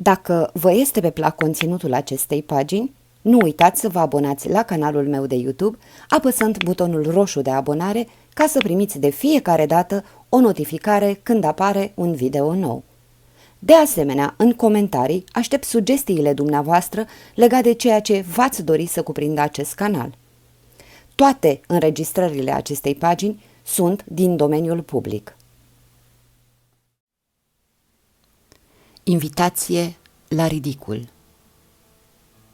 Dacă vă este pe plac conținutul acestei pagini, nu uitați să vă abonați la canalul meu de YouTube apăsând butonul roșu de abonare ca să primiți de fiecare dată o notificare când apare un video nou. De asemenea, în comentarii aștept sugestiile dumneavoastră legate de ceea ce v-ați dori să cuprindă acest canal. Toate înregistrările acestei pagini sunt din domeniul public. Invitație la ridicul.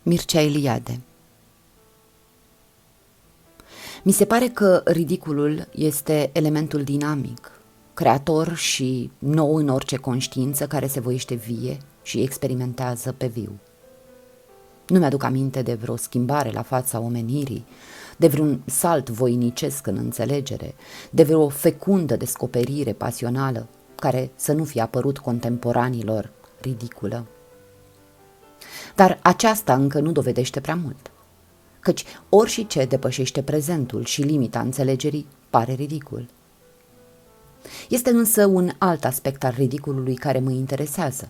Mircea Eliade. Mi se pare că ridiculul este elementul dinamic, creator și nou în orice conștiință care se voiește vie și experimentează pe viu. Nu mi-aduc aminte de vreo schimbare la fața omenirii, de vreun salt voinicesc în înțelegere, de vreo fecundă descoperire pasională care să nu fie apărut contemporanilor ridiculă. Dar aceasta încă nu dovedește prea mult, căci orice ce depășește prezentul și limita înțelegerii pare ridicul. Este însă un alt aspect al ridiculului care mă interesează.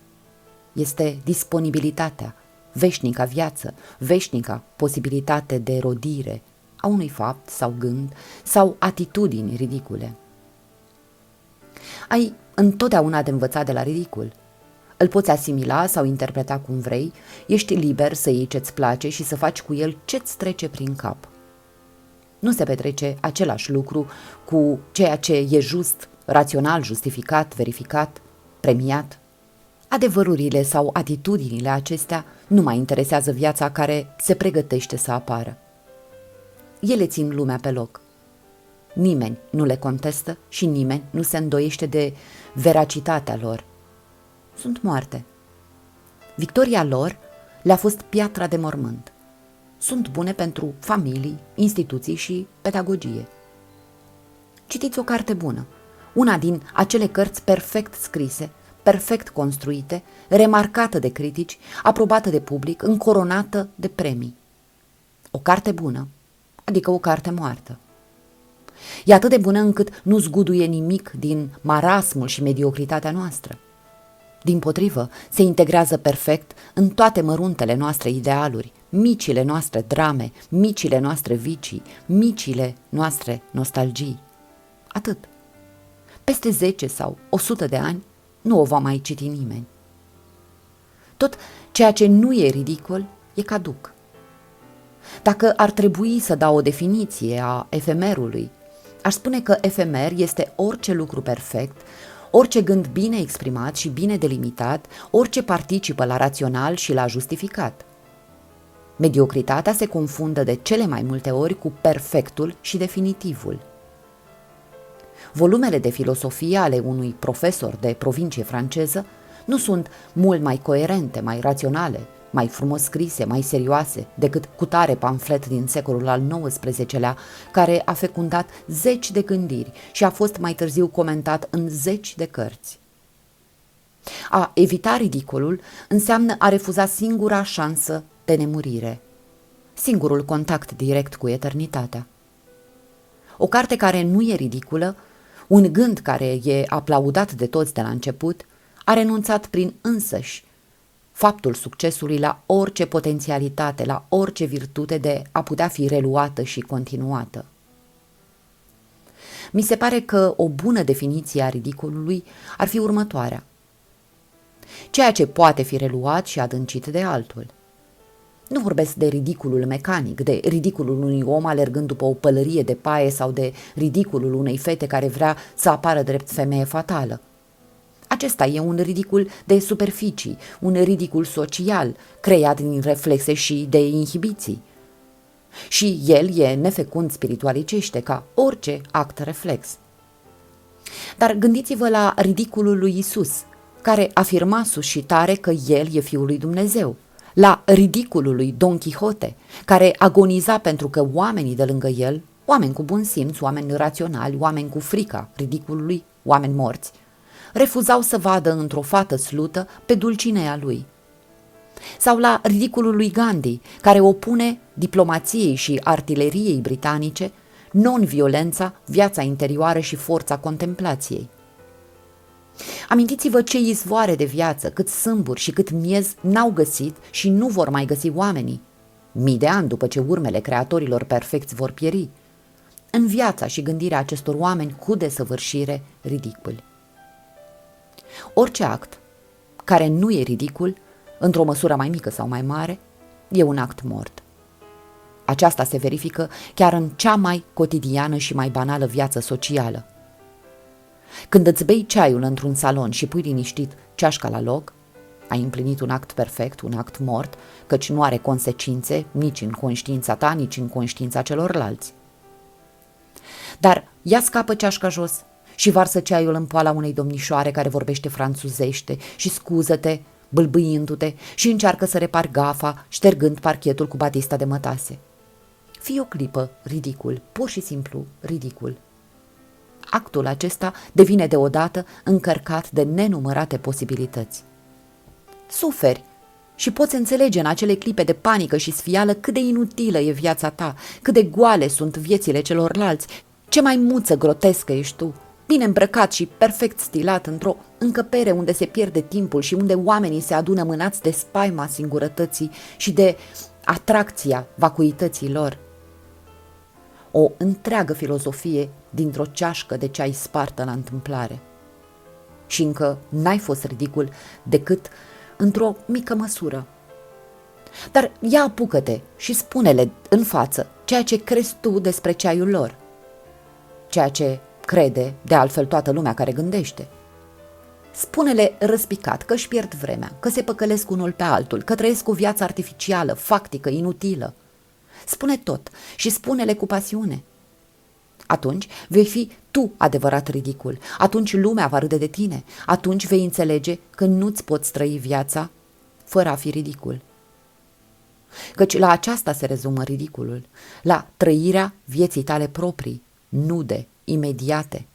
Este disponibilitatea, veșnica viață, veșnica posibilitate de rodire a unui fapt sau gând sau atitudini ridicule. Ai întotdeauna de învățat de la ridicul – îl poți asimila sau interpreta cum vrei, ești liber să iei ce-ți place și să faci cu el ce-ți trece prin cap. Nu se petrece același lucru cu ceea ce e just, rațional, justificat, verificat, premiat. Adevărurile sau atitudinile acestea nu mai interesează viața care se pregătește să apară. Ele țin lumea pe loc. Nimeni nu le contestă și nimeni nu se îndoiește de veracitatea lor – sunt moarte. Victoria lor le-a fost piatra de mormânt. Sunt bune pentru familii, instituții și pedagogie. Citiți o carte bună, una din acele cărți perfect scrise, perfect construite, remarcată de critici, aprobată de public, încoronată de premii. O carte bună, adică o carte moartă. E atât de bună încât nu zguduie nimic din marasmul și mediocritatea noastră. Din potrivă, se integrează perfect în toate măruntele noastre idealuri, micile noastre drame, micile noastre vicii, micile noastre nostalgii. Atât. Peste 10 sau 100 de ani nu o va mai citi nimeni. Tot ceea ce nu e ridicol e caduc. Dacă ar trebui să dau o definiție a efemerului, aș spune că efemer este orice lucru perfect, Orice gând bine exprimat și bine delimitat, orice participă la rațional și la justificat. Mediocritatea se confundă de cele mai multe ori cu perfectul și definitivul. Volumele de filosofie ale unui profesor de provincie franceză nu sunt mult mai coerente, mai raționale, mai frumos scrise, mai serioase decât cutare pamflet din secolul al XIX-lea, care a fecundat zeci de gândiri și a fost mai târziu comentat în zeci de cărți. A evita ridicolul înseamnă a refuza singura șansă de nemurire, singurul contact direct cu eternitatea. O carte care nu e ridiculă, un gând care e aplaudat de toți de la început, a renunțat prin însăși faptul succesului la orice potențialitate, la orice virtute de a putea fi reluată și continuată. Mi se pare că o bună definiție a ridicolului ar fi următoarea. Ceea ce poate fi reluat și adâncit de altul. Nu vorbesc de ridiculul mecanic, de ridiculul unui om alergând după o pălărie de paie sau de ridiculul unei fete care vrea să apară drept femeie fatală – acesta e un ridicul de superficii, un ridicul social, creat din reflexe și de inhibiții. Și el e nefecund spiritualicește ca orice act reflex. Dar gândiți-vă la ridiculul lui Isus, care afirma sus și tare că el e Fiul lui Dumnezeu, la ridiculul lui Don Quixote, care agoniza pentru că oamenii de lângă el, oameni cu bun simț, oameni raționali, oameni cu frica ridiculului, oameni morți, refuzau să vadă într-o fată slută pe dulcinea lui. Sau la ridiculul lui Gandhi, care opune diplomației și artileriei britanice non-violența, viața interioară și forța contemplației. Amintiți-vă ce izvoare de viață, cât sâmburi și cât miez n-au găsit și nu vor mai găsi oamenii. Mii de ani după ce urmele creatorilor perfecți vor pieri. În viața și gândirea acestor oameni cu desăvârșire ridiculi. Orice act care nu e ridicul, într-o măsură mai mică sau mai mare, e un act mort. Aceasta se verifică chiar în cea mai cotidiană și mai banală viață socială. Când îți bei ceaiul într-un salon și pui liniștit ceașca la loc, ai împlinit un act perfect, un act mort, căci nu are consecințe nici în conștiința ta, nici în conștiința celorlalți. Dar ia scapă ceașca jos și varsă ceaiul în poala unei domnișoare care vorbește franțuzește și scuză-te, bâlbâindu-te și încearcă să repar gafa, ștergând parchetul cu batista de mătase. Fii o clipă ridicul, pur și simplu ridicul. Actul acesta devine deodată încărcat de nenumărate posibilități. Suferi și poți înțelege în acele clipe de panică și sfială cât de inutilă e viața ta, cât de goale sunt viețile celorlalți, ce mai muță grotescă ești tu, bine îmbrăcat și perfect stilat într-o încăpere unde se pierde timpul și unde oamenii se adună mânați de spaima singurătății și de atracția vacuității lor o întreagă filozofie dintr-o ceașcă de ceai spartă la întâmplare. Și încă n-ai fost ridicul decât într-o mică măsură. Dar ia apucă-te și spune-le în față ceea ce crezi tu despre ceaiul lor. Ceea ce crede de altfel toată lumea care gândește. Spune-le răspicat că își pierd vremea, că se păcălesc unul pe altul, că trăiesc o viață artificială, factică, inutilă – Spune tot și spune-le cu pasiune. Atunci vei fi tu adevărat ridicul, atunci lumea va râde de tine, atunci vei înțelege că nu-ți poți trăi viața fără a fi ridicul. Căci la aceasta se rezumă ridiculul, la trăirea vieții tale proprii, nude, imediate,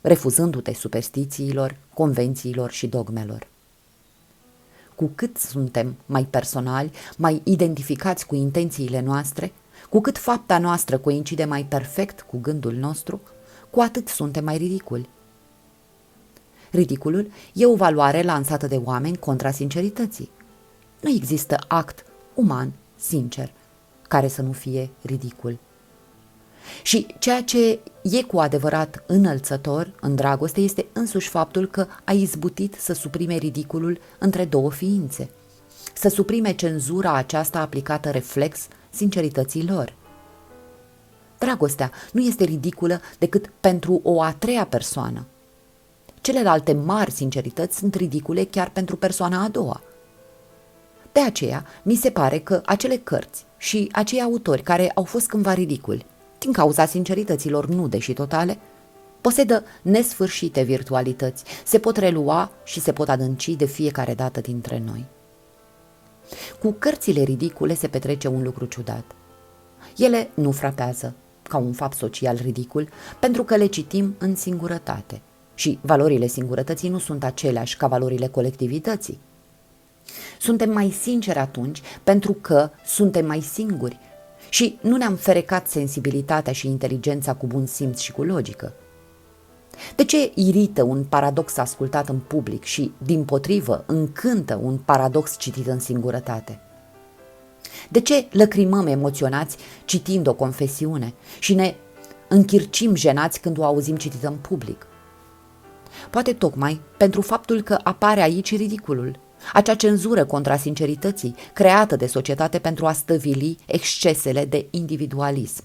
refuzându-te superstițiilor, convențiilor și dogmelor. Cu cât suntem mai personali, mai identificați cu intențiile noastre, cu cât fapta noastră coincide mai perfect cu gândul nostru, cu atât suntem mai ridiculi. Ridiculul e o valoare lansată de oameni contra sincerității. Nu există act uman, sincer, care să nu fie ridicul. Și ceea ce e cu adevărat înălțător în dragoste este însuși faptul că a izbutit să suprime ridiculul între două ființe, să suprime cenzura aceasta aplicată reflex sincerității lor. Dragostea nu este ridiculă decât pentru o a treia persoană. Celelalte mari sincerități sunt ridicule chiar pentru persoana a doua. De aceea, mi se pare că acele cărți și acei autori care au fost cândva ridiculi din cauza sincerităților nude și totale, posedă nesfârșite virtualități, se pot relua și se pot adânci de fiecare dată dintre noi. Cu cărțile ridicule se petrece un lucru ciudat. Ele nu frapează, ca un fapt social ridicul, pentru că le citim în singurătate și valorile singurătății nu sunt aceleași ca valorile colectivității. Suntem mai sinceri atunci pentru că suntem mai singuri și nu ne-am ferecat sensibilitatea și inteligența cu bun simț și cu logică. De ce irită un paradox ascultat în public și, din potrivă, încântă un paradox citit în singurătate? De ce lăcrimăm emoționați citind o confesiune și ne închircim jenați când o auzim citită în public? Poate tocmai pentru faptul că apare aici ridiculul, acea cenzură contra sincerității creată de societate pentru a stăvili excesele de individualism.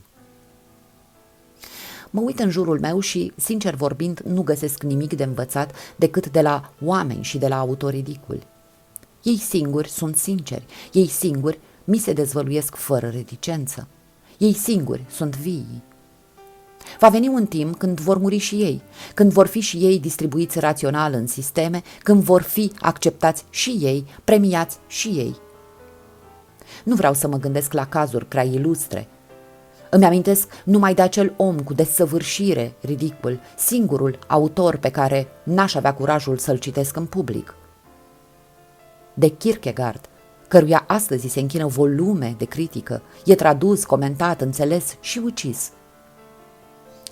Mă uit în jurul meu și, sincer vorbind, nu găsesc nimic de învățat decât de la oameni și de la autori ridiculi. Ei singuri sunt sinceri, ei singuri mi se dezvăluiesc fără reticență. Ei singuri sunt vii. Va veni un timp când vor muri și ei, când vor fi și ei distribuiți rațional în sisteme, când vor fi acceptați și ei, premiați și ei. Nu vreau să mă gândesc la cazuri prea ilustre. Îmi amintesc numai de acel om cu desăvârșire ridicul, singurul autor pe care n-aș avea curajul să-l citesc în public. De Kierkegaard, căruia astăzi se închină volume de critică, e tradus, comentat, înțeles și ucis –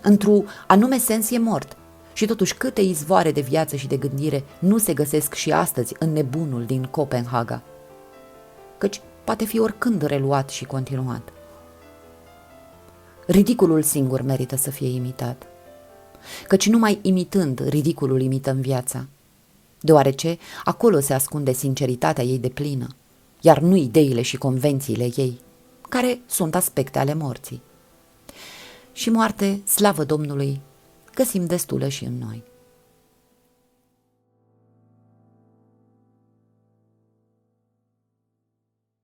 într-un anume sens e mort Și totuși câte izvoare de viață și de gândire nu se găsesc și astăzi în nebunul din Copenhaga. Căci poate fi oricând reluat și continuat. Ridiculul singur merită să fie imitat. Căci numai imitând, ridiculul imităm viața. Deoarece acolo se ascunde sinceritatea ei de plină, iar nu ideile și convențiile ei, care sunt aspecte ale morții. Și moarte, slavă Domnului, găsim destulă și în noi.